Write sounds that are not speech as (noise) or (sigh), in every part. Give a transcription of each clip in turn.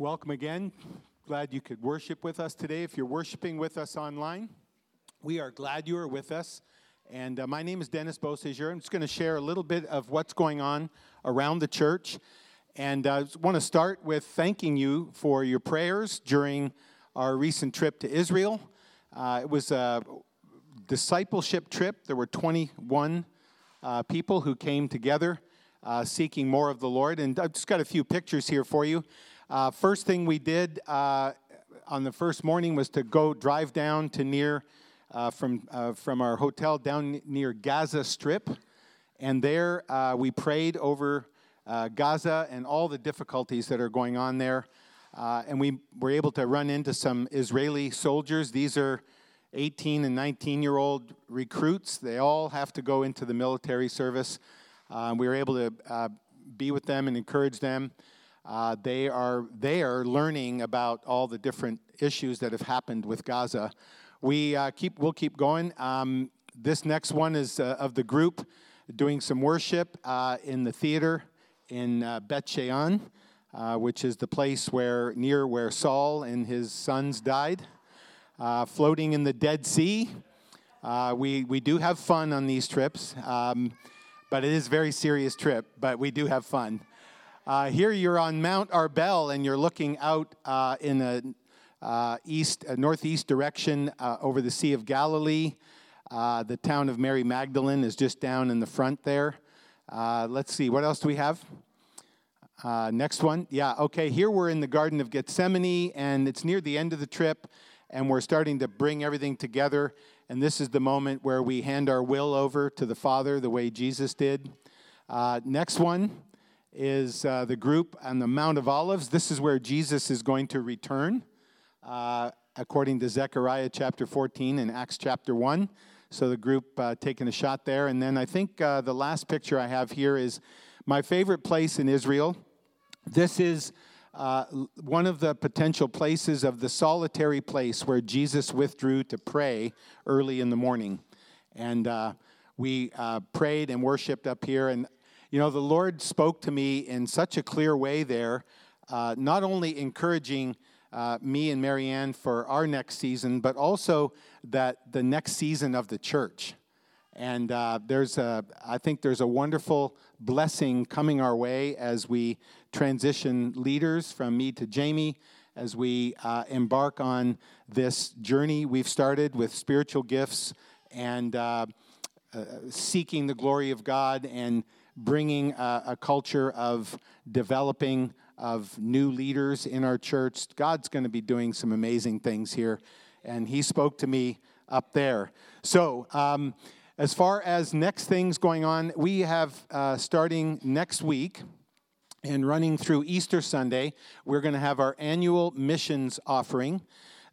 Welcome again. Glad you could worship with us today. If you're worshiping with us online, we are glad you are with us. And uh, my name is Dennis Beausejour. I'm just going to share a little bit of what's going on around the church. And I uh, want to start with thanking you for your prayers during our recent trip to Israel. Uh, it was a discipleship trip. There were 21 uh, people who came together uh, seeking more of the Lord. And I've just got a few pictures here for you. Uh, first thing we did uh, on the first morning was to go drive down to near, uh, from, uh, from our hotel down near Gaza Strip. And there we prayed over Gaza and all the difficulties that are going on there. and we were able to run into some Israeli soldiers. These are 18 and 19 year old recruits. They all have to go into the military service. Uh, we were able to uh, be with them and encourage them. Uh, they are there learning about all the different issues that have happened with Gaza. We uh, keep we'll keep going. Um, this next one is uh, of the group doing some worship uh, in the theater in Bet Shean, which is the place where near where Saul and his sons died uh, floating in the Dead Sea. Uh, we, we do have fun on these trips, um, but it is a very serious trip, but we do have fun. Uh, here you're on Mount Arbel and you're looking out uh, in a uh, east, a northeast direction uh, over the Sea of Galilee. the town of Mary Magdalene is just down in the front there. let's see, what else do we have? next one. Yeah, okay, here we're in the Garden of Gethsemane and it's near the end of the trip and we're starting to bring everything together. And this is the moment where we hand our will over to the Father the way Jesus did. Uh, next one is uh, the group on the Mount of Olives. This is where Jesus is going to return, uh, according to Zechariah chapter 14 and Acts chapter 1. So the group uh, taking a shot there. And then I think uh, the last picture I have here is my favorite place in Israel. This is uh, one of the potential places of the solitary place where Jesus withdrew to pray early in the morning. And uh, we prayed and worshiped up here. And, you know, the Lord spoke to me in such a clear way there, uh, not only encouraging uh, me and Marianne for our next season, but also that the next season of the church. And uh, there's a, I think there's a wonderful blessing coming our way as we transition leaders from me to Jamie, as we uh, embark on this journey we've started with spiritual gifts and uh, uh seeking the glory of God and bringing a, a culture of developing of new leaders in our church. God's going to be doing some amazing things here. And he spoke to me up there. So, um, as far as next things going on, we have uh, starting next week and running through Easter Sunday, we're going to have our annual missions offering.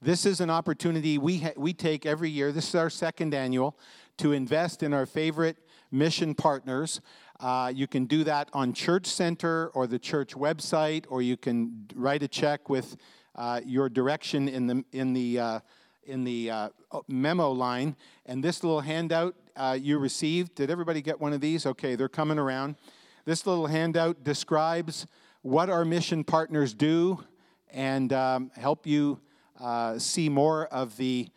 This is an opportunity we, ha- we take every year. This is our second annual to invest in our favorite mission partners. Uh, you can do that on Church Center or the church website, or you can write a check with uh, your direction in the in the uh, in the uh, memo line. And this little handout uh, you received. Did everybody get one of these? Okay, they're coming around. This little handout describes what our mission partners do and um, help you uh, see more of the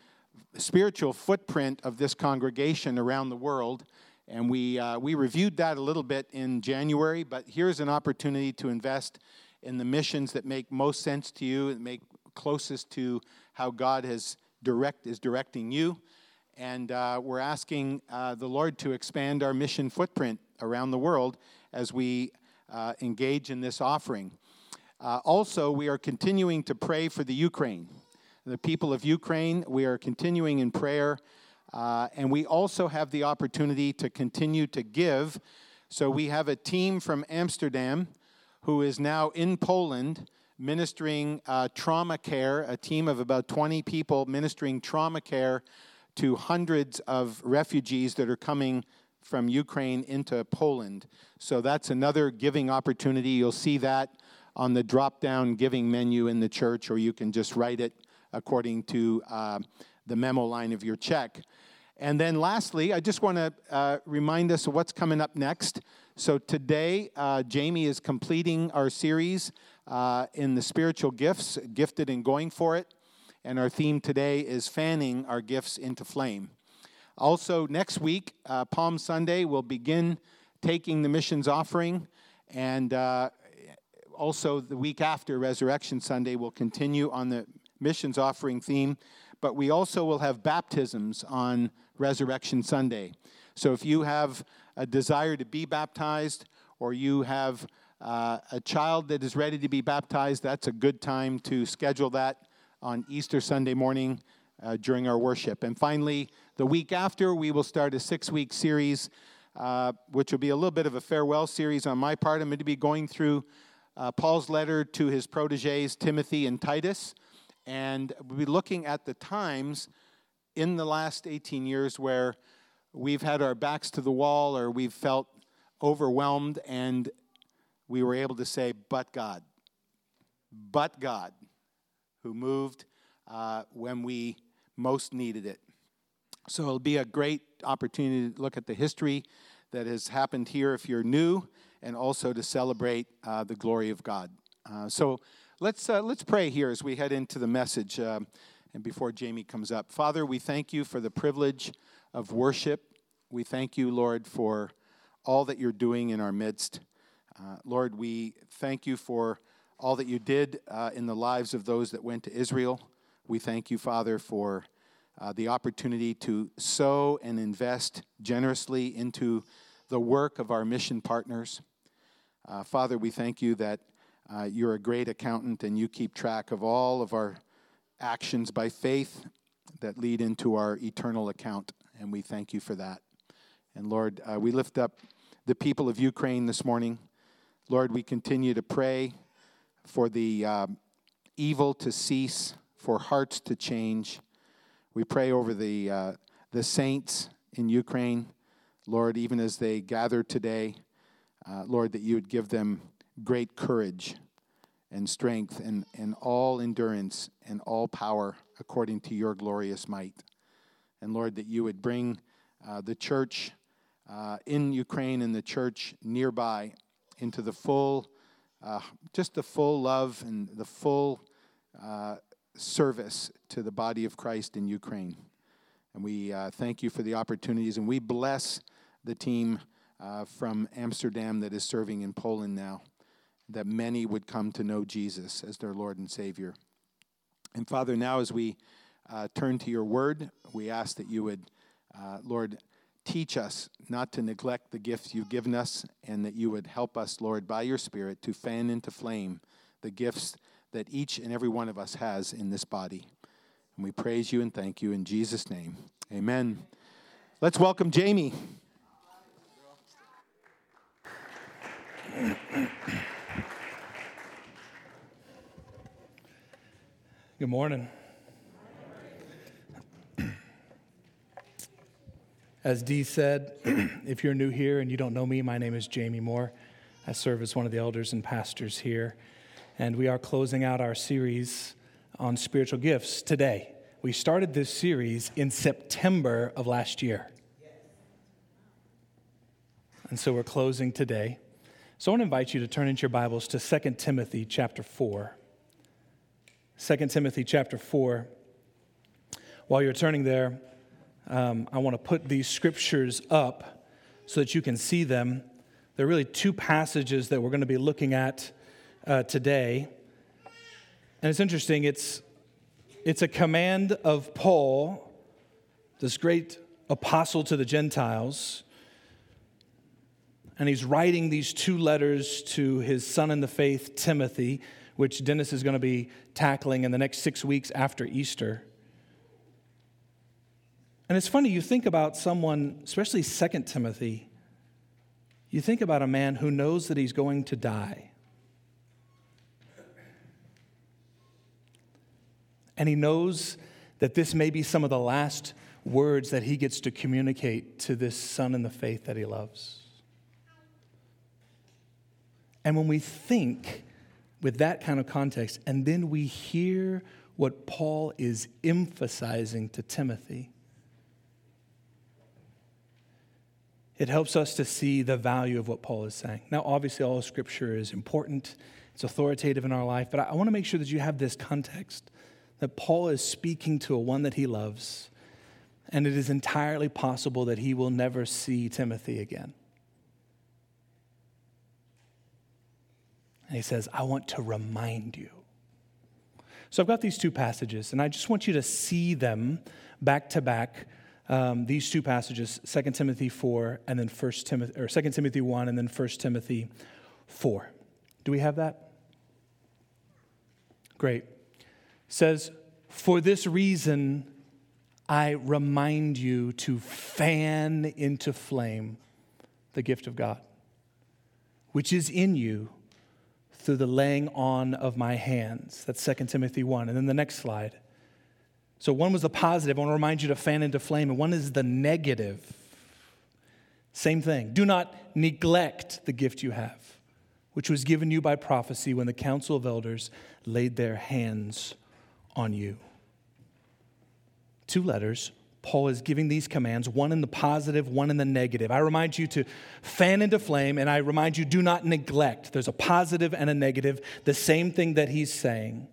spiritual footprint of this congregation around the world. And we, uh, we reviewed that a little bit in January, but here's an opportunity to invest in the missions that make most sense to you and make closest to how God has direct, is directing you and uh, we're asking uh, the Lord to expand our mission footprint around the world as we uh, engage in this offering. Uh, also, we are continuing to pray for the Ukraine. The people of Ukraine, we are continuing in prayer, uh, and we also have the opportunity to continue to give. So, we have a team from Amsterdam who is now in Poland ministering uh, trauma care, a team of about 20 people ministering trauma care to hundreds of refugees that are coming from Ukraine into Poland. So that's another giving opportunity. You'll see that on the drop down giving menu in the church, or you can just write it according to uh, the memo line of your check. And then lastly, I just want to uh, remind us of what's coming up next. So today, uh, Jamie is completing our series uh, in the spiritual gifts, gifted and going for it. And our theme today is fanning our gifts into flame. Also, next week, uh, Palm Sunday, we'll begin taking the missions offering. And uh, also, the week after Resurrection Sunday, we'll continue on the missions offering theme. But we also will have baptisms on Resurrection Sunday. So if you have a desire to be baptized or you have uh, a child that is ready to be baptized, that's a good time to schedule that on Easter Sunday morning uh, during our worship. And finally, the week after, we will start a six week series, uh, which will be a little bit of a farewell series on my part. I'm going to be going through uh, Paul's letter to his proteges, Timothy and Titus. And we'll be looking at the times in the last 18 years where we've had our backs to the wall or we've felt overwhelmed and we were able to say, but God. But God, who moved uh, when we most needed it. So it'll be a great opportunity to look at the history that has happened here if you're new, and also to celebrate uh, the glory of God. Uh, so let's, uh, let's pray here as we head into the message um, and before Jamie comes up. Father, we thank you for the privilege of worship. We thank you, Lord, for all that you're doing in our midst. Uh, Lord, we thank you for all that you did uh, in the lives of those that went to Israel. We thank you, Father, for uh, the opportunity to sow and invest generously into the work of our mission partners. Uh, Father, we thank you that uh, you're a great accountant and you keep track of all of our actions by faith that lead into our eternal account, and we thank you for that. And Lord, uh, we lift up the people of Ukraine this morning. Lord, we continue to pray for the uh, evil to cease, for hearts to change. We pray over the, uh, the saints in Ukraine, Lord, even as they gather today, uh, Lord, that you would give them great courage and strength and, and all endurance and all power according to your glorious might. And Lord, that you would bring uh, the church uh, in Ukraine and the church nearby into the full, uh, just the full love and the full uh, service to the body of Christ in Ukraine. And we uh, thank you for the opportunities, and we bless the team uh, from Amsterdam that is serving in Poland now, that many would come to know Jesus as their Lord and Savior. And Father, now as we uh, turn to your word, we ask that you would, uh, Lord, Teach us not to neglect the gifts you've given us, and that you would help us, Lord, by your Spirit, to fan into flame the gifts that each and every one of us has in this body. And we praise you and thank you in Jesus' name. Amen. Let's welcome Jamie. (clears throat) Good morning. As Dee said, (clears throat) if you're new here and you don't know me, my name is Jamie Moore. I serve as one of the elders and pastors here. And we are closing out our series on spiritual gifts today. We started this series in September of last year. And so we're closing today. So I want to invite you to turn into your Bibles to 2 Timothy chapter 4. 2 Timothy chapter 4. While you're turning there, um, I want to put these scriptures up so that you can see them. There are really two passages that we're going to be looking at uh, today. And it's interesting, it's, it's a command of Paul, this great apostle to the Gentiles. And he's writing these two letters to his son in the faith, Timothy, which Dennis is going to be tackling in the next six weeks after Easter. And it's funny, you think about someone, especially Second Timothy, you think about a man who knows that he's going to die. And he knows that this may be some of the last words that he gets to communicate to this son in the faith that he loves. And when we think with that kind of context, and then we hear what Paul is emphasizing to Timothy, it helps us to see the value of what Paul is saying. Now, obviously, all scripture is important, it's authoritative in our life. But I, want to make sure that you have this context that Paul is speaking to a one that he loves, and it is entirely possible that he will never see Timothy again. And he says, I want to remind you. So I've got these two passages, and I just want you to see them back to back. Um, these two passages, 2 Timothy 4 and then 1 Timothy, or 2 Timothy 1 and then 1 Timothy 4. Do we have that? Great. says, For this reason, I remind you to fan into flame the gift of God, which is in you through the laying on of my hands. That's 2 Timothy 1. And then the next slide. So one was the positive. I want to remind you to fan into flame, and one is the negative. Same thing. Do not neglect the gift you have, which was given you by prophecy when the council of elders laid their hands on you. Two letters Paul is giving these commands, one in the positive, one in the negative. I remind you to fan into flame, and I remind you do not neglect. There's a positive and a negative, the same thing that he's saying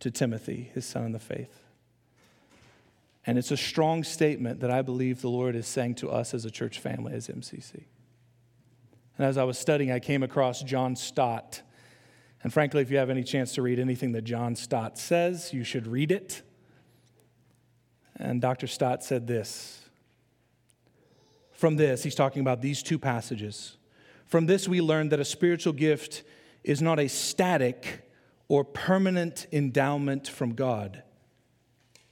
to Timothy, his son in the faith. And it's a strong statement that I believe the Lord is saying to us as a church family, as MCC. And as I was studying, I came across John Stott. And frankly, if you have any chance to read anything that John Stott says, you should read it. And Dr. Stott said this. From this, he's talking about these two passages. From this, we learn that a spiritual gift is not a static or permanent endowment from God.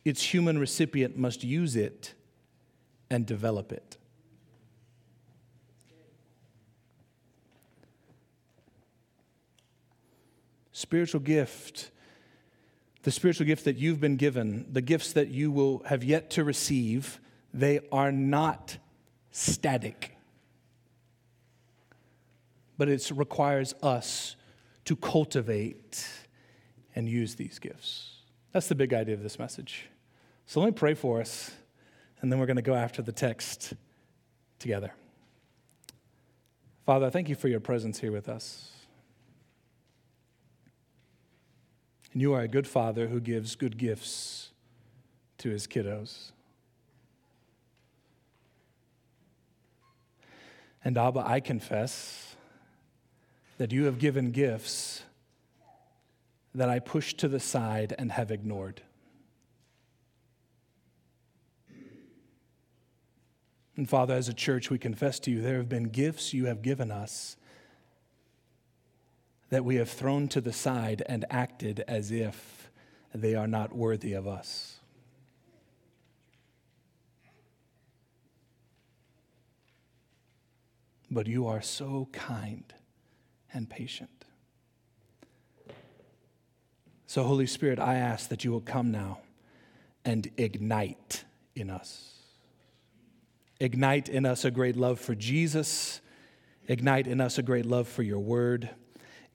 Its human recipient must use it and develop it. Spiritual gift the spiritual gifts that you've been given, the gifts that you will have yet to receive, they are not static. But it requires us to cultivate and use these gifts. That's the big idea of this message. So let me pray for us, and then we're going to go after the text together. Father, thank you for your presence here with us. And you are a good father who gives good gifts to his kiddos. And Abba, I confess that you have given gifts that I pushed to the side and have ignored. And Father, as a church, we confess to you there have been gifts you have given us that we have thrown to the side and acted as if they are not worthy of us. But you are so kind and patient. So, Holy Spirit, I ask that you will come now and ignite in us. Ignite in us a great love for Jesus. Ignite in us a great love for your word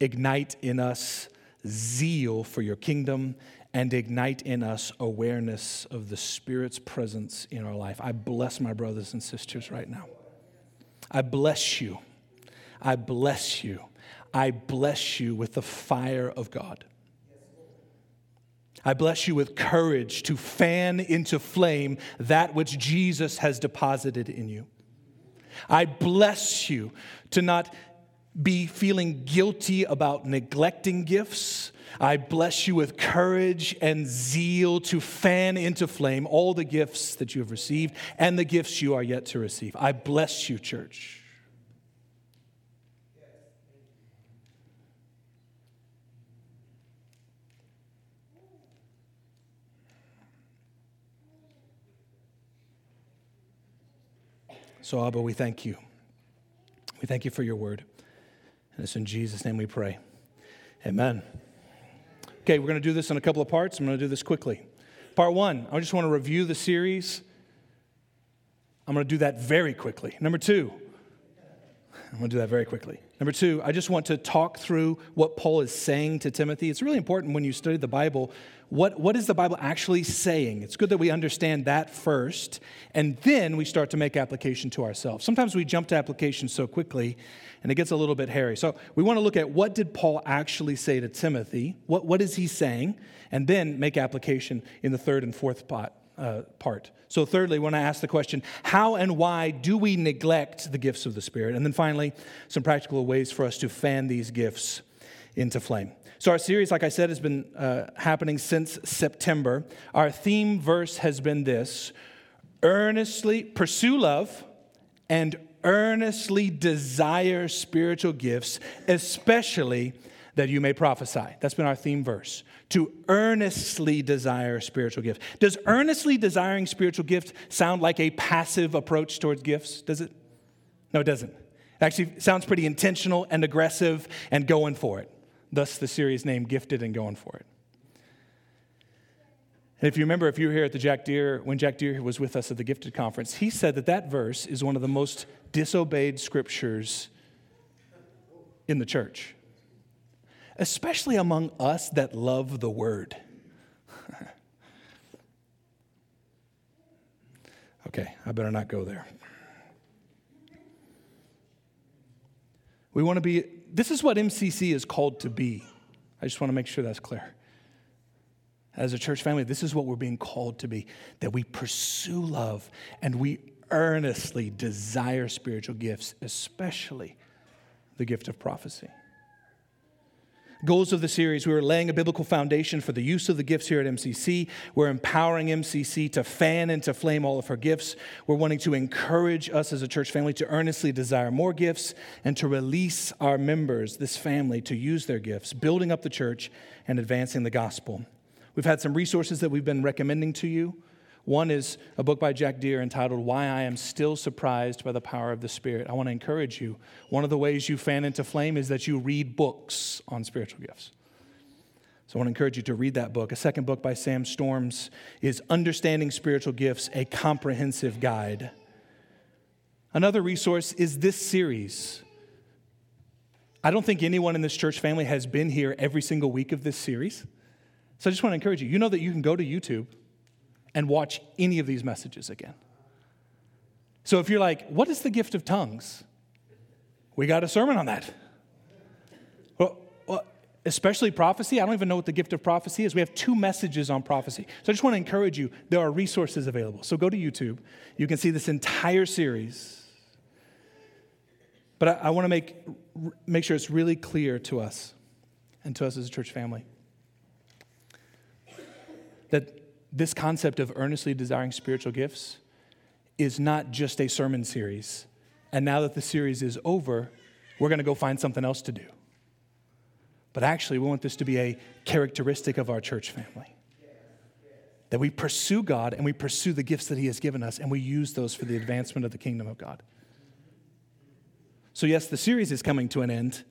ignite in us zeal for your kingdom and ignite in us awareness of the Spirit's presence in our life. I bless my brothers and sisters right now. I bless you. I bless you. I bless you with the fire of God. I bless you with courage to fan into flame that which Jesus has deposited in you. I bless you to not be feeling guilty about neglecting gifts. I bless you with courage and zeal to fan into flame all the gifts that you have received and the gifts you are yet to receive. I bless you, church. So, Abba, we thank you. We thank you for your word. And it's in Jesus' name we pray. Amen. Okay, we're going to do this in a couple of parts. I'm going to do this quickly. Part one, I just want to review the series. I'm going to do that very quickly. Number two, I'm going to do that very quickly. Number two, I just want to talk through what Paul is saying to Timothy. It's really important when you study the Bible. What, what is the Bible actually saying? It's good that we understand that first, and then we start to make application to ourselves. Sometimes we jump to application so quickly, and it gets a little bit hairy. So we want to look at what did Paul actually say to Timothy? What, what is he saying? And then make application in the third and fourth pot, uh, part. So, thirdly, when I ask the question, how and why do we neglect the gifts of the Spirit? And then finally, some practical ways for us to fan these gifts into flame. So, our series, like I said, has been uh, happening since September. Our theme verse has been this earnestly pursue love and earnestly desire spiritual gifts, especially that you may prophesy. That's been our theme verse. To earnestly desire spiritual gifts. Does earnestly desiring spiritual gifts sound like a passive approach towards gifts? Does it? No, it doesn't. It actually sounds pretty intentional and aggressive and going for it. Thus, the series name Gifted and Going for It. And if you remember, if you were here at the Jack Deere, when Jack Deere was with us at the Gifted Conference, he said that that verse is one of the most disobeyed scriptures in the church especially among us that love the word. (laughs) okay, I better not go there. We want to be, this is what MCC is called to be. I just want to make sure that's clear. As a church family, this is what we're being called to be that we pursue love and we earnestly desire spiritual gifts, especially the gift of prophecy goals of the series, we were laying a biblical foundation for the use of the gifts here at MCC. We're empowering MCC to fan and to flame all of her gifts. We're wanting to encourage us as a church family to earnestly desire more gifts and to release our members, this family, to use their gifts, building up the church and advancing the gospel. We've had some resources that we've been recommending to you. One is a book by Jack Deere entitled Why I Am Still Surprised by the Power of the Spirit. I want to encourage you. One of the ways you fan into flame is that you read books on spiritual gifts. So I want to encourage you to read that book. A second book by Sam Storms is Understanding Spiritual Gifts, a comprehensive guide. Another resource is this series. I don't think anyone in this church family has been here every single week of this series. So I just want to encourage you. You know that you can go to YouTube and watch any of these messages again. So if you're like, what is the gift of tongues? We got a sermon on that. Well, especially prophecy. I don't even know what the gift of prophecy is. We have two messages on prophecy. So I just want to encourage you there are resources available. So go to YouTube. You can see this entire series. But I, I want to make, make sure it's really clear to us and to us as a church family that this concept of earnestly desiring spiritual gifts is not just a sermon series. And now that the series is over, we're going to go find something else to do. But actually, we want this to be a characteristic of our church family. That we pursue God and we pursue the gifts that He has given us and we use those for the advancement of the kingdom of God. So, yes, the series is coming to an end,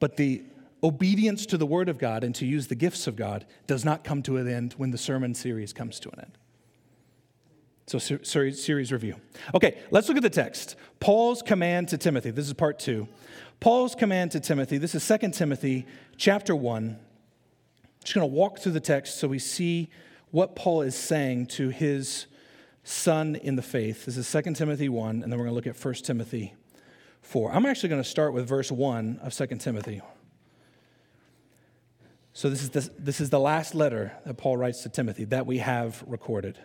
but the obedience to the Word of God and to use the gifts of God does not come to an end when the sermon series comes to an end. So, series, review. Okay, let's look at the text. Paul's command to Timothy. This is part two. Paul's command to Timothy. This is 2 Timothy chapter 1. I'm just going to walk through the text so we see what Paul is saying to his son in the faith. This is 2 Timothy 1, and then we're going to look at 1 Timothy 4. I'm actually going to start with verse 1 of 2 Timothy. So, this is, the, this is the last letter that Paul writes to Timothy that we have recorded.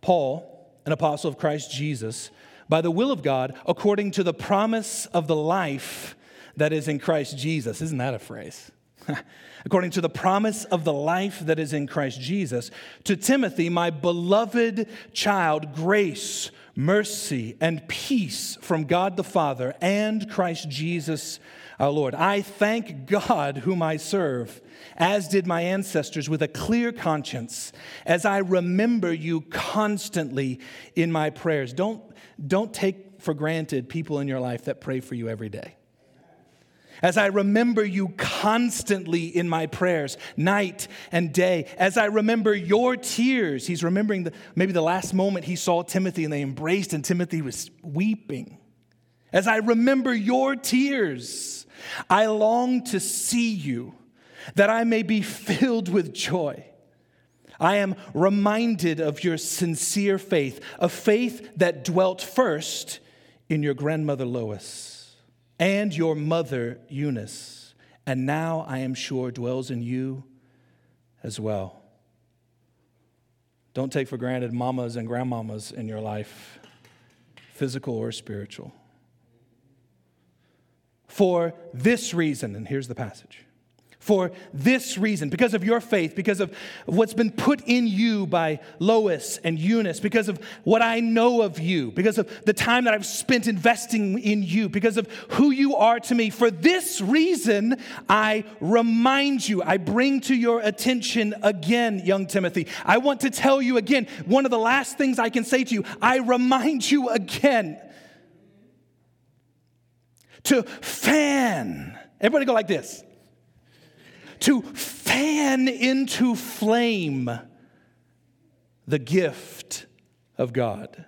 Paul, an apostle of Christ Jesus, by the will of God, according to the promise of the life that is in Christ Jesus. Isn't that a phrase? (laughs) according to the promise of the life that is in Christ Jesus, to Timothy, my beloved child, grace, mercy, and peace from God the Father and Christ Jesus our Lord. I thank God whom I serve, as did my ancestors, with a clear conscience, as I remember you constantly in my prayers. Don't, don't take for granted people in your life that pray for you every day. As I remember you constantly in my prayers, night and day, as I remember your tears, he's remembering the, maybe the last moment he saw Timothy and they embraced, and Timothy was weeping As I remember your tears, I long to see you, that I may be filled with joy. I am reminded of your sincere faith, a faith that dwelt first in your grandmother Lois and your mother Eunice, and now I am sure dwells in you as well. Don't take for granted mamas and grandmamas in your life, physical or spiritual. For this reason, and here's the passage for this reason, because of your faith, because of what's been put in you by Lois and Eunice, because of what I know of you, because of the time that I've spent investing in you, because of who you are to me. For this reason, I remind you, I bring to your attention again, young Timothy. I want to tell you again, one of the last things I can say to you, I remind you again to fan. Everybody go like this to fan into flame the gift of God,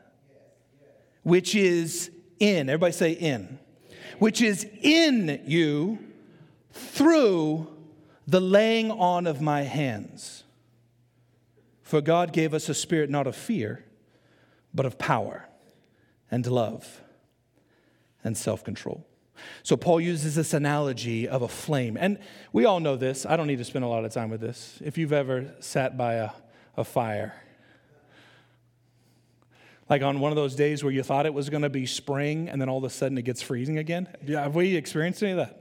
which is in, everybody say in, which is in you through the laying on of my hands. For God gave us a spirit not of fear, but of power and love and self control. So Paul uses this analogy of a flame. And we all know this. I don't need to spend a lot of time with this. If you've ever sat by a, a fire, like on one of those days where you thought it was going to be spring and then all of a sudden it gets freezing again. Have we experienced any of that?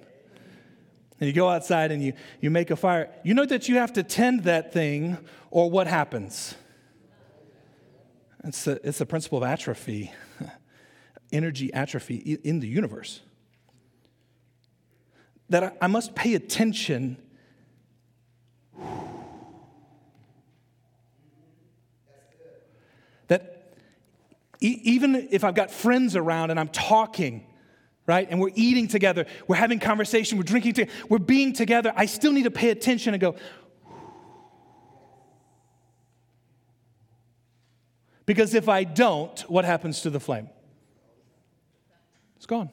And you go outside and you, you make a fire. You know that you have to tend that thing, or what happens? It's the, it's the principle of atrophy, (laughs) energy atrophy in the universe that I must pay attention. That even if I've got friends around and I'm talking, right, and we're eating together, we're having conversation, we're drinking together, we're being together, I still need to pay attention and go, because if I don't, what happens to the flame? It's gone.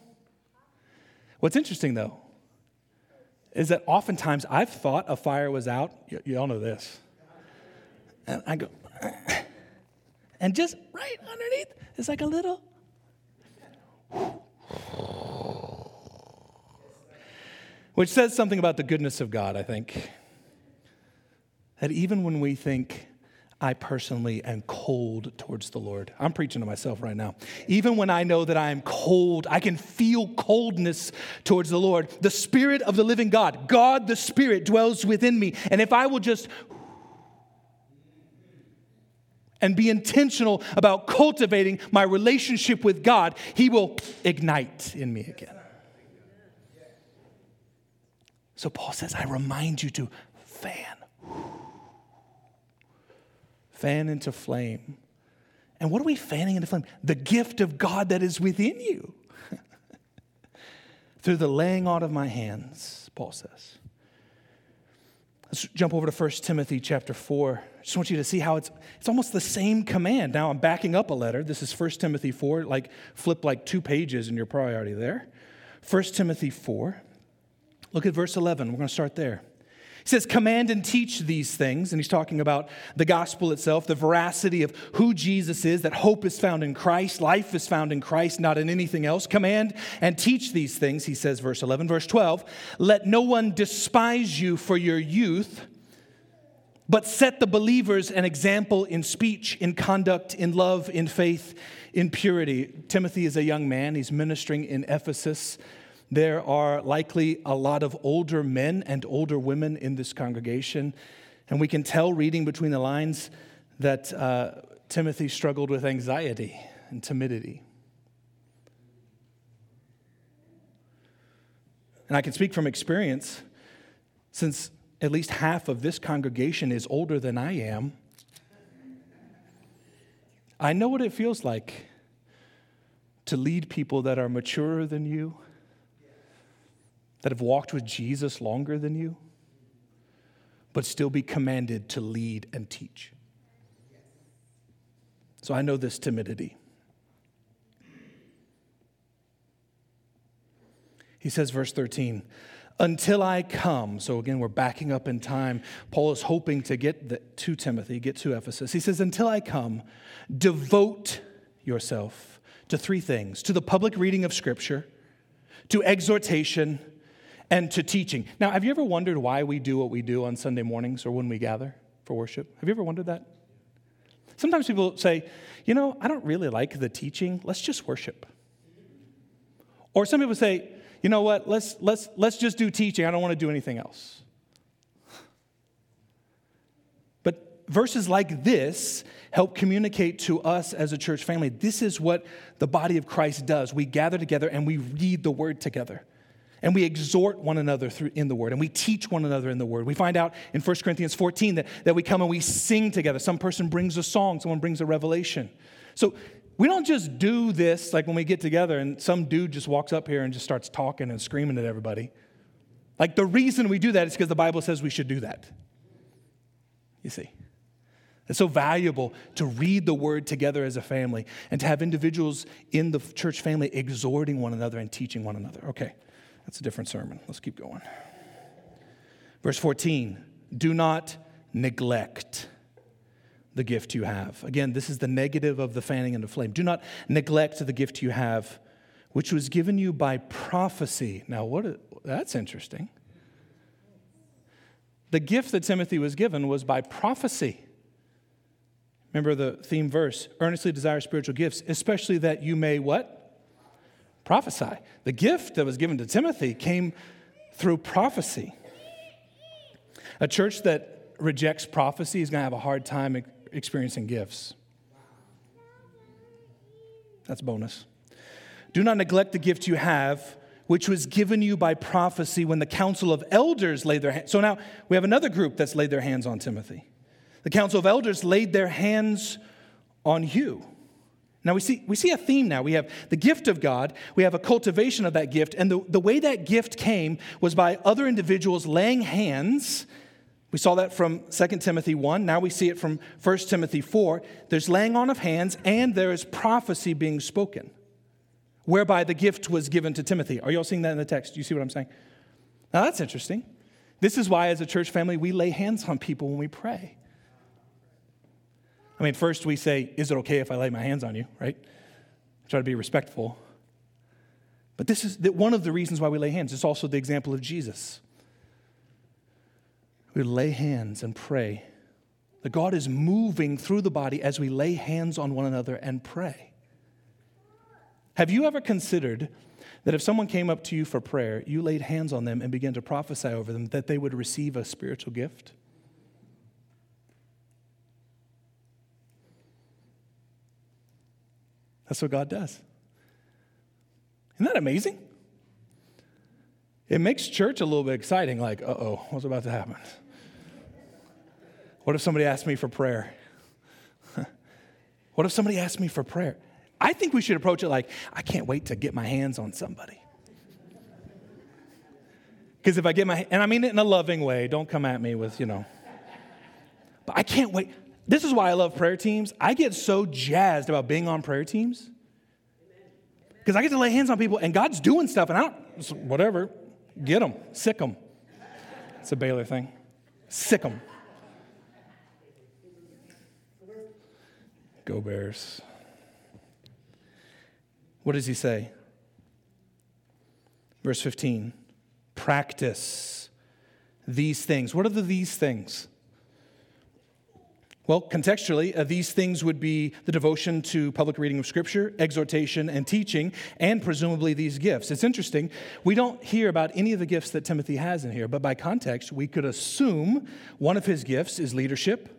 What's interesting though, is that oftentimes I've thought a fire was out. You, you all know this. And I go, (clears throat) and just right underneath is like a little. (sniffs) Which says something about the goodness of God, I think. That even when we think I personally am cold towards the Lord. I'm preaching to myself right now. Even when I know that I am cold, I can feel coldness towards the Lord. The Spirit of the living God, God the Spirit, dwells within me. And if I will just and be intentional about cultivating my relationship with God, He will ignite in me again. So Paul says, I remind you to fan fan into flame. And what are we fanning into flame? The gift of God that is within you. (laughs) Through the laying on of my hands, Paul says. Let's jump over to 1 Timothy chapter 4. I just want you to see how it's, it's almost the same command. Now I'm backing up a letter. This is 1 Timothy 4, like flip like two pages in your priority there. 1 Timothy 4. Look at verse 11. We're going to start there. He says, Command and teach these things. And he's talking about the gospel itself, the veracity of who Jesus is, that hope is found in Christ, life is found in Christ, not in anything else. Command and teach these things, he says, verse 11. Verse 12, let no one despise you for your youth but set the believers an example in speech, in conduct, in love, in faith, in purity. Timothy is a young man. He's ministering in Ephesus. There are likely a lot of older men and older women in this congregation. And we can tell, reading between the lines, that uh, Timothy struggled with anxiety and timidity. And I can speak from experience, since at least half of this congregation is older than I am. I know what it feels like to lead people that are maturer than you that have walked with Jesus longer than you, but still be commanded to lead and teach. So I know this timidity. He says, verse 13, until I come. So again, we're backing up in time. Paul is hoping to get the, to Timothy, get to Ephesus. He says, until I come, devote yourself to three things to the public reading of Scripture, to exhortation, and to teaching. Now, have you ever wondered why we do what we do on Sunday mornings or when we gather for worship? Have you ever wondered that? Sometimes people say, you know, I don't really like the teaching, let's just worship. Or some people say, you know what, let's, let's, let's just do teaching, I don't want to do anything else. But verses like this help communicate to us as a church family this is what the body of Christ does. We gather together and we read the word together. And we exhort one another through, in the word, and we teach one another in the word. We find out in 1 Corinthians 14 that, that we come and we sing together. Some person brings a song, someone brings a revelation. So we don't just do this like when we get together and some dude just walks up here and just starts talking and screaming at everybody. Like the reason we do that is because the Bible says we should do that. You see. It's so valuable to read the word together as a family and to have individuals in the church family exhorting one another and teaching one another. Okay, that's a different sermon. Let's keep going. Verse 14 do not neglect the gift you have. Again, this is the negative of the fanning into flame. Do not neglect the gift you have, which was given you by prophecy. Now, what? That's interesting. The gift that Timothy was given was by prophecy. Remember the theme verse earnestly desire spiritual gifts, especially that you may what? Prophesy. The gift that was given to Timothy came through prophecy. A church that rejects prophecy is going to have a hard time experiencing gifts. That's bonus. Do not neglect the gift you have, which was given you by prophecy when the council of elders laid their hands. So now we have another group that's laid their hands on Timothy. The council of elders laid their hands on you. Now we see, we see a theme now. We have the gift of God, we have a cultivation of that gift, and the, the way that gift came was by other individuals laying hands. We saw that from 2 Timothy 1. Now we see it from 1 Timothy 4. There's laying on of hands, and there is prophecy being spoken, whereby the gift was given to Timothy. Are you all seeing that in the text? Do you see what I'm saying? Now that's interesting. This is why, as a church family, we lay hands on people when we pray. I mean, first we say, Is it okay if I lay my hands on you, right? Try to be respectful. But this is one of the reasons why we lay hands. It's also the example of Jesus. We lay hands and pray. That God is moving through the body as we lay hands on one another and pray. Have you ever considered that if someone came up to you for prayer, you laid hands on them and began to prophesy over them, that they would receive a spiritual gift? That's what God does. Isn't that amazing? It makes church a little bit exciting, like, uh oh, what's about to happen? What if somebody asked me for prayer? (laughs) what if somebody asked me for prayer? I think we should approach it like, I can't wait to get my hands on somebody. Because if I get my, and I mean it in a loving way, don't come at me with, you know, but I can't wait. This is why I love prayer teams. I get so jazzed about being on prayer teams because I get to lay hands on people and God's doing stuff and I don't, whatever, get them, sick them. It's a Baylor thing. Sick them. Go Bears. What does he say? Verse 15 practice these things. What are the these things? Well, contextually, uh, these things would be the devotion to public reading of Scripture, exhortation, and teaching, and presumably these gifts. It's interesting, we don't hear about any of the gifts that Timothy has in here, but by context, we could assume one of his gifts is leadership,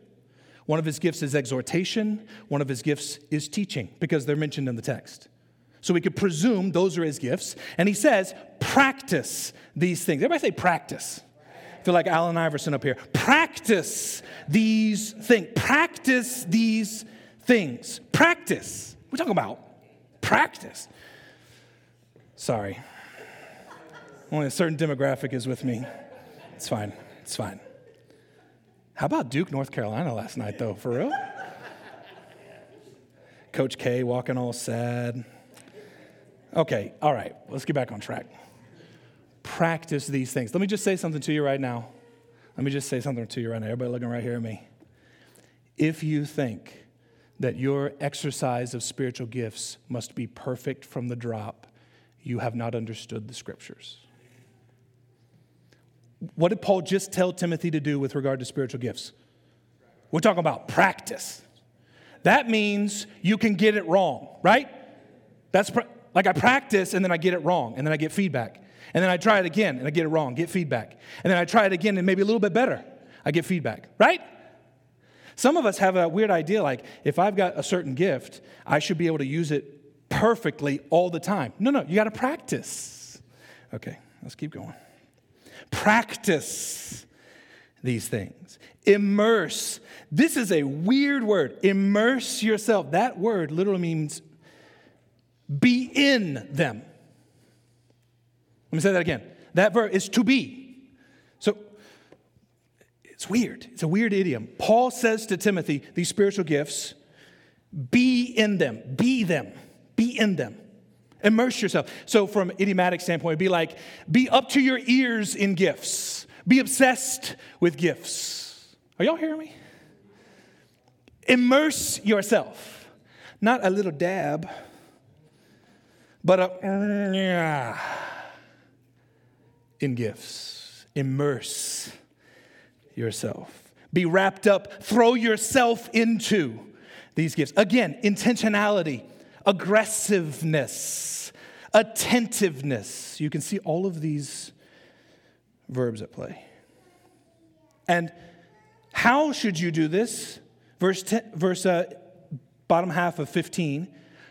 one of his gifts is exhortation, one of his gifts is teaching, because they're mentioned in the text. So we could presume those are his gifts. And he says, practice these things. Everybody say practice. Feel like Allen Iverson up here. Practice these things. Practice these things. Practice. We're talking about practice. Sorry. Only a certain demographic is with me. It's fine. It's fine. How about Duke, North Carolina last night, though? For real? Coach K walking all sad. Okay, all right, let's get back on track. Practice these things. Let me just say something to you right now. Let me just say something to you right now. Everybody looking right here at me. If you think that your exercise of spiritual gifts must be perfect from the drop, you have not understood the scriptures. What did Paul just tell Timothy to do with regard to spiritual gifts? We're talking about practice. That means you can get it wrong, right? That's like I practice and then I get it wrong and then I get feedback. And then I try it again and I get it wrong, get feedback. And then I try it again and maybe a little bit better. I get feedback, right? Some of us have a weird idea like if I've got a certain gift, I should be able to use it perfectly all the time. No, no, you got to practice. Okay, let's keep going. Practice these things. Immerse. This is a weird word. Immerse yourself. That word literally means be in them. Let me say that again. That verb is to be. So it's weird. It's a weird idiom. Paul says to Timothy, these spiritual gifts, be in them, be them, be in them. Immerse yourself. So, from idiomatic standpoint, it'd be like, be up to your ears in gifts, be obsessed with gifts. Are y'all hearing me? Immerse yourself. Not a little dab, but a yeah in gifts. Immerse yourself. Be wrapped up, throw yourself into these gifts. Again, intentionality, aggressiveness, attentiveness. You can see all of these verbs at play. And how should you do this? Verse, 10, verse uh, bottom half of 15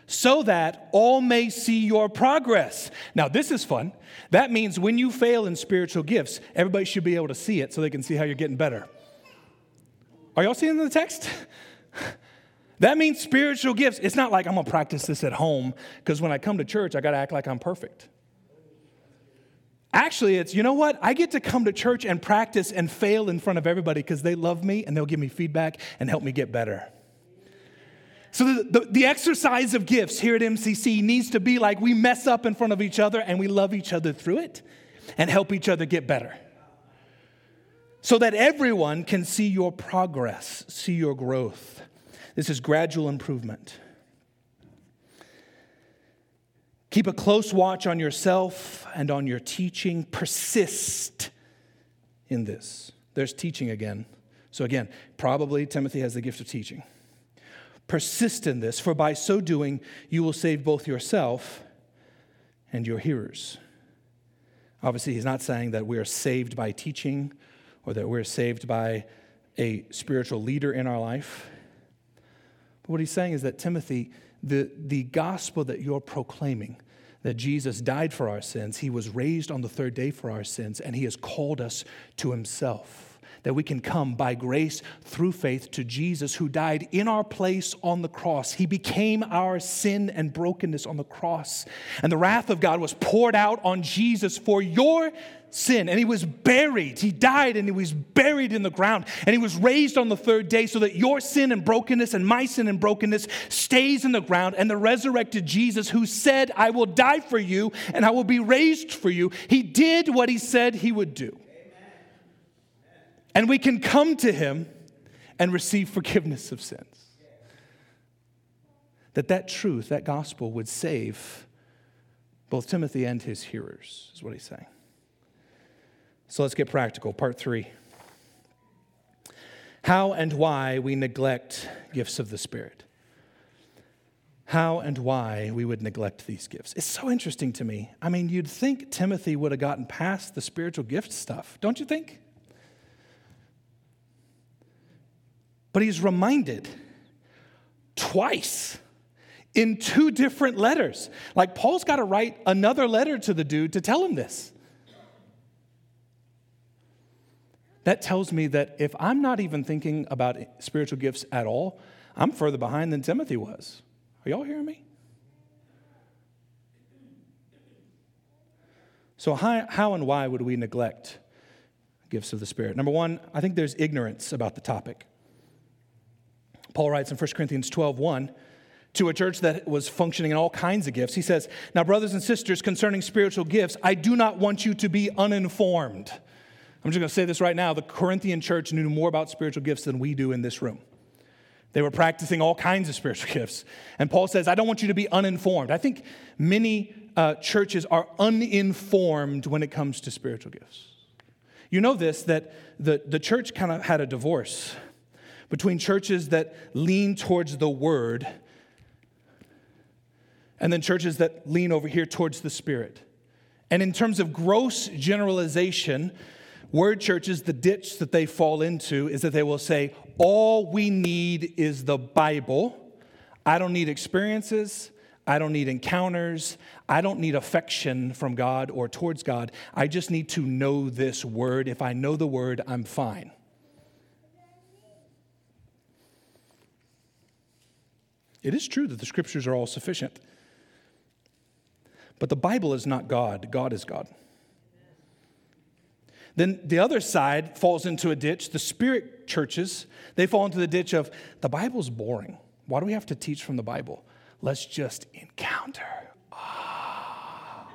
so that all may see your progress. Now, this is fun. That means when you fail in spiritual gifts, everybody should be able to see it so they can see how you're getting better. Are y'all seeing the text? (laughs) That means spiritual gifts. It's not like I'm gonna practice this at home because when I come to church, I gotta act like I'm perfect. Actually, it's, you know what? I get to come to church and practice and fail in front of everybody because they love me and they'll give me feedback and help me get better. So, the, the, the, exercise of gifts here at MCC needs to be like we mess up in front of each other and we love each other through it and help each other get better. So that everyone can see your progress, see your growth. This is gradual improvement. Keep a close watch on yourself and on your teaching. Persist in this. There's teaching again. So, again, probably Timothy has the gift of teaching. Persist in this, for by so doing, you will save both yourself and your hearers. Obviously, he's not saying that we are saved by teaching or that we're saved by a spiritual leader in our life. But what he's saying is that, Timothy, the, the gospel that you're proclaiming, that Jesus died for our sins, he was raised on the third day for our sins, and he has called us to himself that we can come by grace through faith to Jesus who died in our place on the cross. He became our sin and brokenness on the cross. And the wrath of God was poured out on Jesus for your sin. And he was buried. He died and he was buried in the ground. And he was raised on the third day so that your sin and brokenness and my sin and brokenness stays in the ground. And the resurrected Jesus, who said, I will die for you and I will be raised for you, he did what he said he would do. And we can come to him and receive forgiveness of sins. That that truth, that gospel would save both Timothy and his hearers, is what he's saying. So let's get practical. Part three How and why we neglect gifts of the Spirit. How and why we would neglect these gifts. It's so interesting to me. I mean, you'd think Timothy would have gotten past the spiritual gift stuff, don't you think? But he's reminded twice in two different letters. Like Paul's got to write another letter to the dude to tell him this. That tells me that if I'm not even thinking about spiritual gifts at all, I'm further behind than Timothy was. Are y'all hearing me? So, how, how and why would we neglect gifts of the Spirit? Number one, I think there's ignorance about the topic. Paul writes in 1 Corinthians 12 1, to a church that was functioning in all kinds of gifts. He says, Now, brothers and sisters, concerning spiritual gifts, I do not want you to be uninformed. I'm just going to say this right now. The Corinthian church knew more about spiritual gifts than we do in this room. They were practicing all kinds of spiritual (laughs) gifts. And Paul says, I don't want you to be uninformed. I think many uh, churches are uninformed when it comes to spiritual gifts. You know this, that the, the church kind of had a divorce between churches that lean towards the word and then churches that lean over here towards the spirit. And in terms of gross generalization, word churches, the ditch that they fall into is that they will say, All we need is the Bible. I don't need experiences. I don't need encounters. I don't need affection from God or towards God. I just need to know this word. If I know the word, I'm fine. It is true that the scriptures are all sufficient. But the Bible is not God, God is God. Then the other side falls into a ditch. The spirit churches, they fall into the ditch of the Bible's boring. Why do we have to teach from the Bible? Let's just encounter. Ah,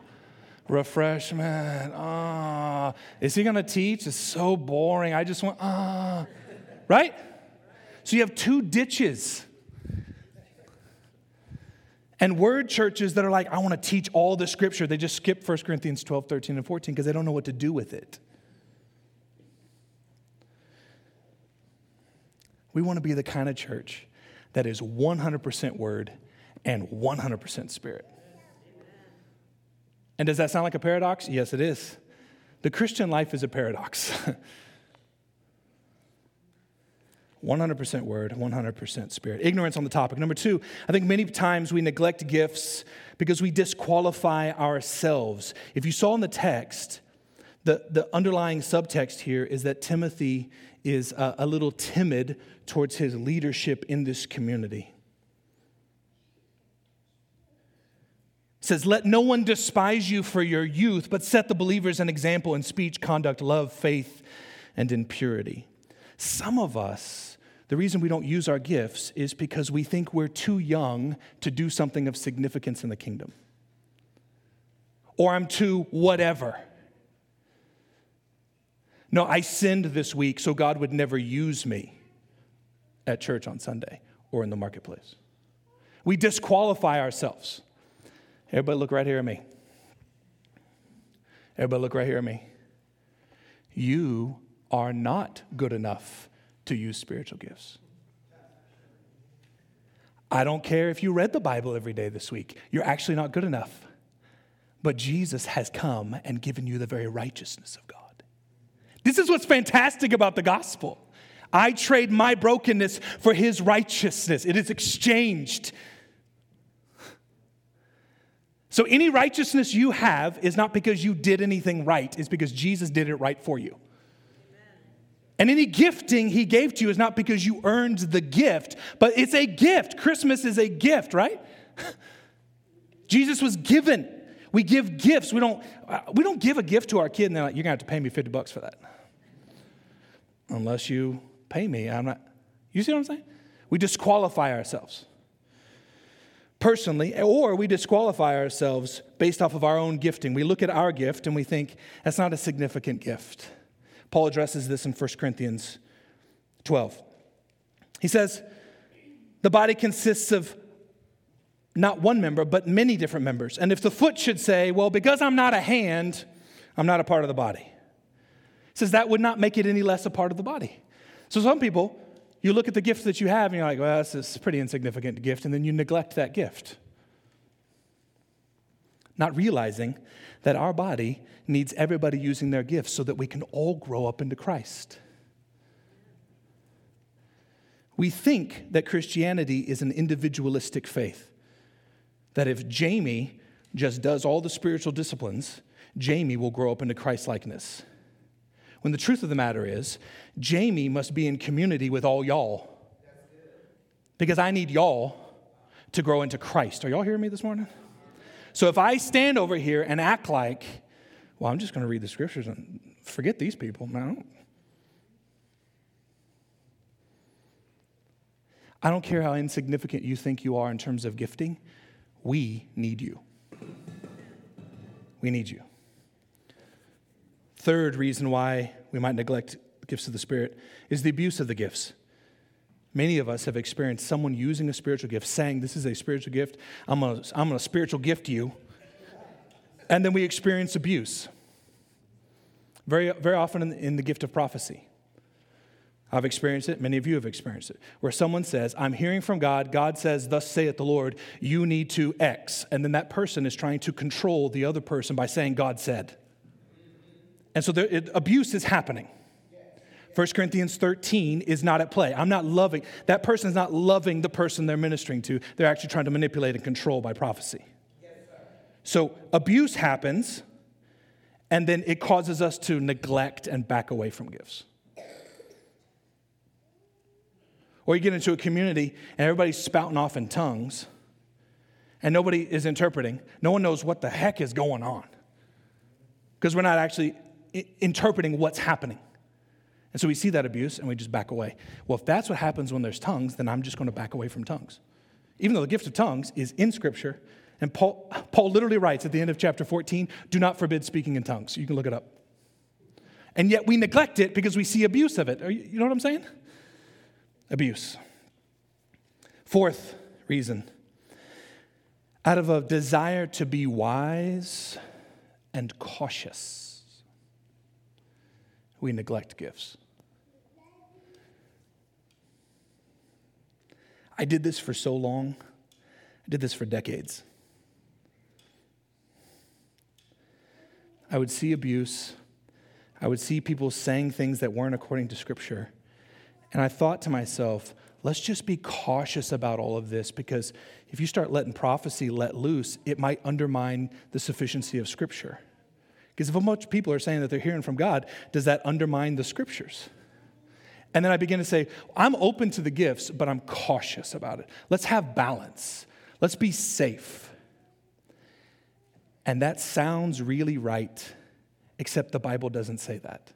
refreshment. Ah, is he going to teach? It's so boring. I just want, ah, right? So you have two ditches. And word churches that are like, I want to teach all the scripture, they just skip 1 Corinthians 12, 13, and 14 because they don't know what to do with it. We want to be the kind of church that is 100% word and 100% spirit. And does that sound like a paradox? Yes, it is. The Christian life is a paradox. (laughs) 100% word, 100% spirit. Ignorance on the topic. Number two, I think many times we neglect gifts because we disqualify ourselves. If you saw in the text, the, the underlying subtext here is that Timothy is a, a little timid towards his leadership in this community. It says, Let no one despise you for your youth, but set the believers an example in speech, conduct, love, faith, and in purity. Some of us the reason we don't use our gifts is because we think we're too young to do something of significance in the kingdom. Or I'm too whatever. No, I sinned this week, so God would never use me at church on Sunday or in the marketplace. We disqualify ourselves. Everybody, look right here at me. Everybody, look right here at me. You are not good enough to use spiritual gifts. I don't care if you read the Bible every day this week, you're actually not good enough. But Jesus has come and given you the very righteousness of God. This is what's fantastic about the gospel. I trade my brokenness for his righteousness, it is exchanged. So, any righteousness you have is not because you did anything right, it's because Jesus did it right for you. And any gifting he gave to you is not because you earned the gift, but it's a gift. Christmas is a gift, right? (laughs) Jesus was given. We give gifts. We don't, uh, we don't give a gift to our kid and they're like, you're going to have to pay me 50 bucks for that. Unless you pay me, I'm not. You see what I'm saying? We disqualify ourselves personally, or we disqualify ourselves based off of our own gifting. We look at our gift and we think, that's not a significant gift. Paul addresses this in 1 Corinthians 12. He says, The body consists of not one member, but many different members. And if the foot should say, Well, because I'm not a hand, I'm not a part of the body, he says that would not make it any less a part of the body. So some people, you look at the gift that you have and you're like, Well, this is a pretty insignificant gift, and then you neglect that gift. Not realizing that our body needs everybody using their gifts so that we can all grow up into Christ. We think that Christianity is an individualistic faith. That if Jamie just does all the spiritual disciplines, Jamie will grow up into Christ likeness. When the truth of the matter is, Jamie must be in community with all y'all. Because I need y'all to grow into Christ. Are y'all hearing me this morning? So if I stand over here and act like, well, I'm just going to read the scriptures and forget these people, no. I don't care how insignificant you think you are in terms of gifting, we need you. We need you. Third reason why we might neglect gifts of the Spirit is the abuse of the gifts. Many of us have experienced someone using a spiritual gift, saying, This is a spiritual gift. I'm going to I'm going to spiritual gift you. And then we experience abuse. Very, very often in, in the gift of prophecy. I've experienced it. Many of you have experienced it. Where someone says, I'm hearing from God. God says, Thus saith the Lord, you need to X. And then that person is trying to control the other person by saying, God said. And so there, it, abuse is happening. 1 Corinthians 13 is not at play. I'm not loving, that person is not loving the person they're ministering to. They're actually trying to manipulate and control by prophecy. so abuse happens, and then it causes us to neglect and back away from gifts. Or you get into a community and everybody's spouting off in tongues and nobody is interpreting. No one knows what the heck is going on because we're not actually interpreting what's happening. And so we see that abuse and we just back away. Well, if that's what happens when there's tongues, then I'm just going to back away from tongues. Even though the gift of tongues is in Scripture, and Paul, Paul literally writes at the end of chapter 14 do not forbid speaking in tongues. You can look it up. And yet we neglect it because we see abuse of it. You, you know what I'm saying? Abuse. Fourth reason out of a desire to be wise and cautious, we neglect gifts. I did this for so long. I did this for decades. I would see abuse. I would see people saying things that weren't according to Scripture. And I thought to myself, let's just be cautious about all of this because if you start letting prophecy let loose, it might undermine the sufficiency of Scripture. Because if a bunch of people are saying that they're hearing from God, does that undermine the Scriptures? And then I begin to say, I'm open to the gifts, but I'm cautious about it. Let's have balance. Let's be safe. And that sounds really right, except the Bible doesn't say that.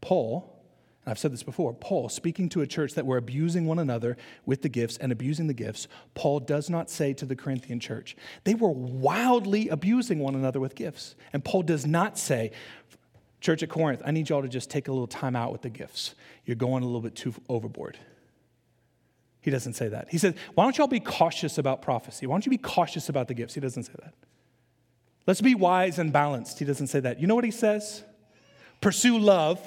Paul, and I've said this before, Paul, speaking to a church that were abusing one another with the gifts and abusing the gifts, Paul does not say to the Corinthian church, they were wildly abusing one another with gifts. And Paul does not say, Church at Corinth, I need y'all to just take a little time out with the gifts. You're going a little bit too overboard. He doesn't say that. He says, Why don't y'all be cautious about prophecy? Why don't you be cautious about the gifts? He doesn't say that. Let's be wise and balanced. He doesn't say that. You know what he says? Pursue love,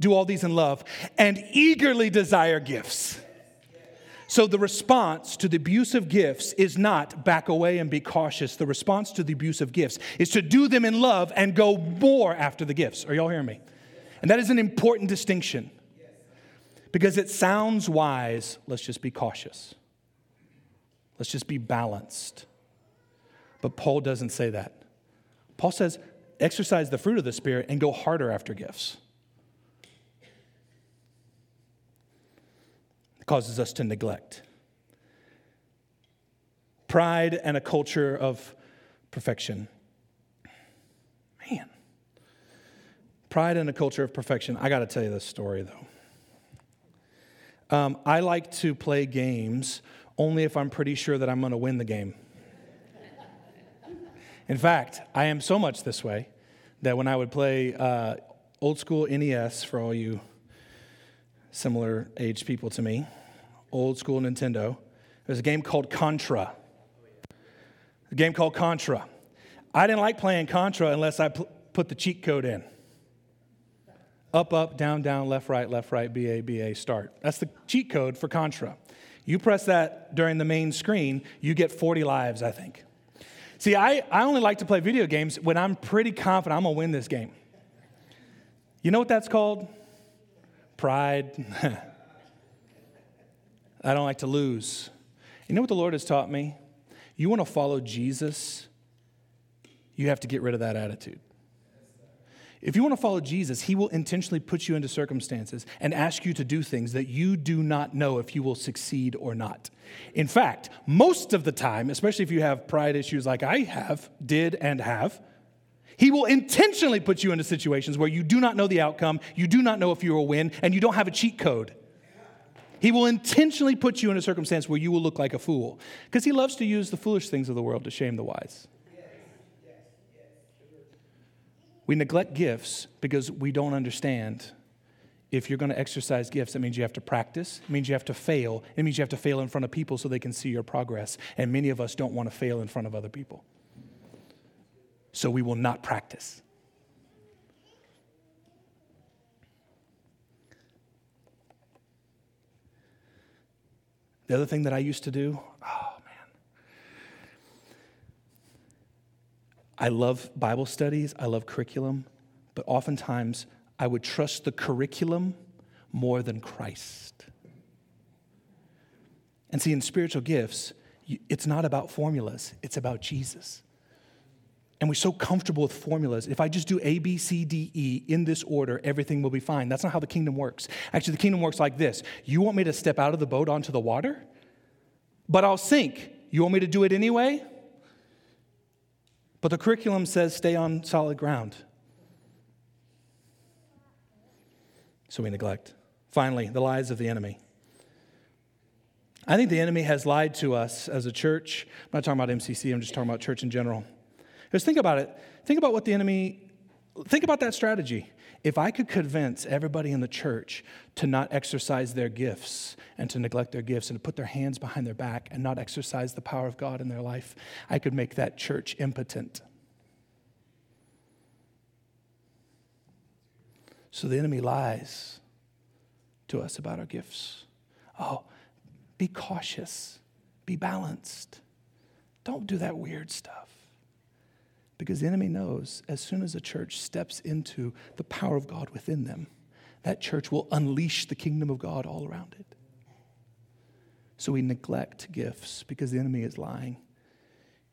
do all these in love, and eagerly desire gifts. So the response to the abuse of gifts is not back away and be cautious. The response to the abuse of gifts is to do them in love and go more after the gifts. Are y'all hearing me? And that is an important distinction. Because it sounds wise, let's just be cautious. Let's just be balanced. But Paul doesn't say that. Paul says, exercise the fruit of the Spirit and go harder after gifts. Causes us to neglect. Pride and a culture of perfection. Man. Pride and a culture of perfection. I got to tell you this story, though. Um, I like to play games only if I'm pretty sure that I'm going to win the game. (laughs) In fact, I am so much this way that when I would play uh, old school NES for all you similar age people to me, old school Nintendo. There's a game called Contra. A game called Contra. I didn't like playing Contra unless I put the cheat code in. Up, up, down, down, left, right, left, right, BA, BA, start. That's the cheat code for Contra. You press that during the main screen, you get 40 lives, I think. See, I, I only like to play video games when I'm pretty confident I'm gonna win this game. You know what that's called? Pride. (laughs) I don't like to lose. You know what the Lord has taught me? You want to follow Jesus, you have to get rid of that attitude. If you want to follow Jesus, He will intentionally put you into circumstances and ask you to do things that you do not know if you will succeed or not. In fact, most of the time, especially if you have pride issues like I have, did, and have, He will intentionally put you into situations where you do not know the outcome, you do not know if you will win, and you don't have a cheat code. He will intentionally put you in a circumstance where you will look like a fool because he loves to use the foolish things of the world to shame the wise. We neglect gifts because we don't understand if you're going to exercise gifts, that means you have to practice. It means you have to fail. It means you have to fail in front of people so they can see your progress. And many of us don't want to fail in front of other people. So we will not practice. The other thing that I used to do, oh man. I love Bible studies, I love curriculum, but oftentimes I would trust the curriculum more than Christ. And see, in spiritual gifts, it's not about formulas, it's about Jesus. And we're so comfortable with formulas. If I just do A, B, C, D, E in this order, everything will be fine. That's not how the kingdom works. Actually, the kingdom works like this You want me to step out of the boat onto the water? But I'll sink. You want me to do it anyway? But the curriculum says stay on solid ground. So we neglect. Finally, the lies of the enemy. I think the enemy has lied to us as a church. I'm not talking about MCC, I'm just talking about church in general. Because think about it. Think about what the enemy, think about that strategy. If I could convince everybody in the church to not exercise their gifts and to neglect their gifts and to put their hands behind their back and not exercise the power of God in their life, I could make that church impotent. So the enemy lies to us about our gifts. Oh, be cautious, be balanced. Don't do that weird stuff. Because the enemy knows as soon as a church steps into the power of God within them, that church will unleash the kingdom of God all around it. So we neglect gifts because the enemy is lying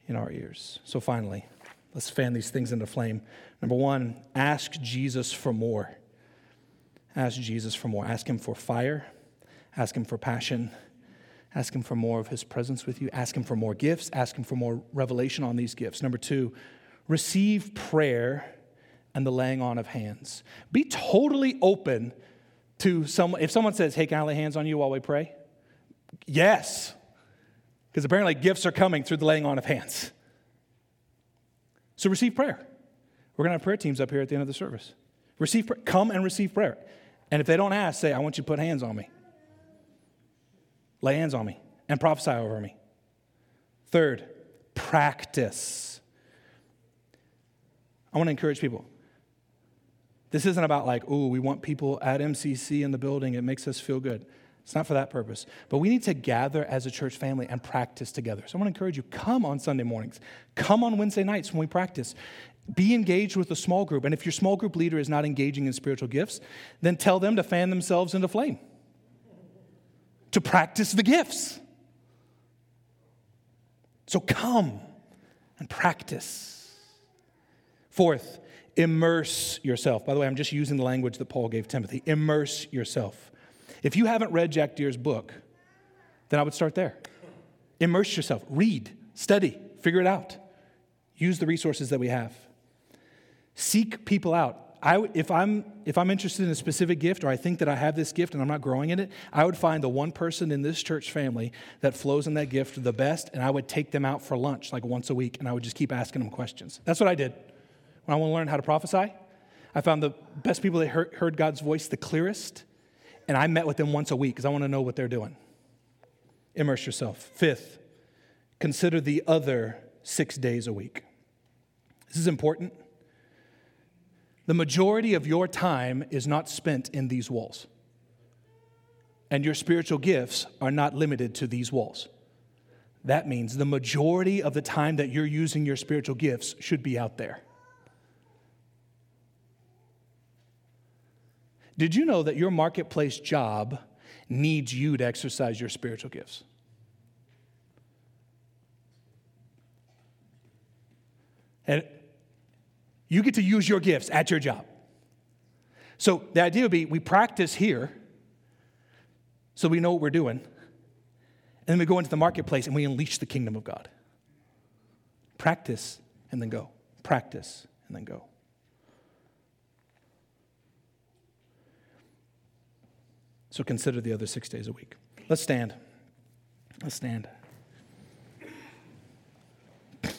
in our ears. So finally, let's fan these things into flame. Number one, ask Jesus for more. Ask Jesus for more. Ask him for fire, ask him for passion, ask him for more of his presence with you, ask him for more gifts, ask him for more revelation on these gifts. Number two, receive prayer and the laying on of hands. Be totally open to someone. If someone says, Hey, can I lay hands on you while we pray? Yes, because apparently gifts are coming through the laying on of hands. So receive prayer. We're going to have prayer teams up here at the end of the service. Receive, come and receive prayer. And if they don't ask, say, I want you to put hands on me. Lay hands on me and prophesy over me. Third, practice. I want to encourage people. This isn't about like, oh, we want people at MCC in the building, it makes us feel good. It's not for that purpose. But we need to gather as a church family and practice together. So I want to encourage you come on Sunday mornings, come on Wednesday nights when we practice. Be engaged with a small group. And if your small group leader is not engaging in spiritual gifts, then tell them to fan themselves into flame, to practice the gifts. So come and practice. Fourth, immerse yourself. By the way, I'm just using the language that Paul gave Timothy. Immerse yourself. If you haven't read Jack Deere's book, then I would start there. Immerse yourself. Read, study, figure it out. Use the resources that we have. Seek people out. I, if, I'm, if I'm interested in a specific gift or I think that I have this gift and I'm not growing in it, I would find the one person in this church family that flows in that gift the best, and I would take them out for lunch like once a week, and I would just keep asking them questions. That's what I did when I want to learn how to prophesy. I found the best people that heard, God's voice the clearest, and I met with them once a week because I want to know what they're doing. Immerse yourself. Fifth, consider the other six days a week. This is important. The majority of your time is not spent in these walls. And your spiritual gifts are not limited to these walls. That means the majority of the time that you're using your spiritual gifts should be out there. Did you know that your marketplace job needs you to exercise your spiritual gifts? And you get to use your gifts at your job. So the idea would be we practice here so we know what we're doing. And then we go into the marketplace and we unleash the kingdom of God. Practice and then go. Practice and then go. So consider the other six days a week. Let's stand. Let's stand. I'm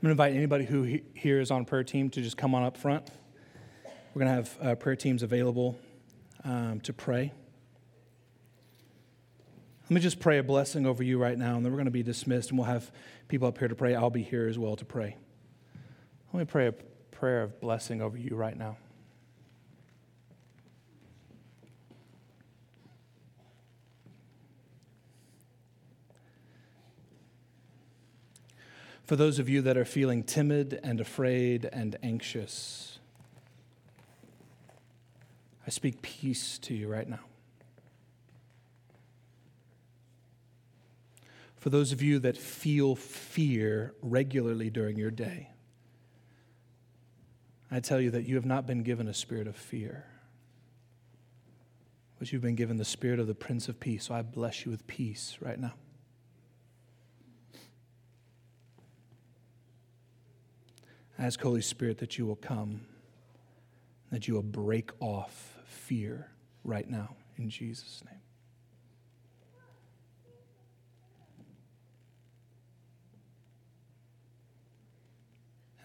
going to invite anybody who he- here is on prayer team to just come on up front. We're going to have uh, prayer teams available um, to pray. Let me just pray a blessing over you right now, and then we're going to be dismissed, and we'll have people up here to pray. I'll be here as well to pray. Let me pray a prayer of blessing over you right now. For those of you that are feeling timid and afraid and anxious, I speak peace to you right now. For those of you that feel fear regularly during your day, I tell you that you have not been given a spirit of fear, but you've been given the spirit of the Prince of Peace. So I bless you with peace right now. Ask, Holy Spirit, that you will come, that you will break off fear right now in Jesus' name.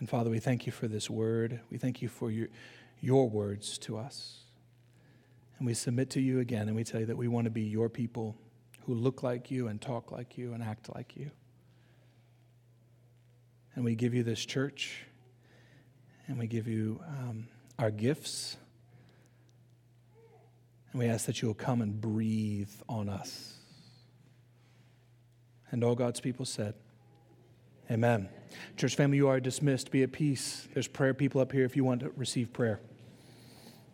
And Father, we thank you for this word. We thank you for your, your words to us. And we submit to you again, and we tell you that we want to be your people who look like you and talk like you and act like you. And we give you this church, and we give you um, our gifts, and we ask that you will come and breathe on us. And all God's people said, Amen. Church family, you are dismissed. Be at peace. There's prayer people up here if you want to receive prayer.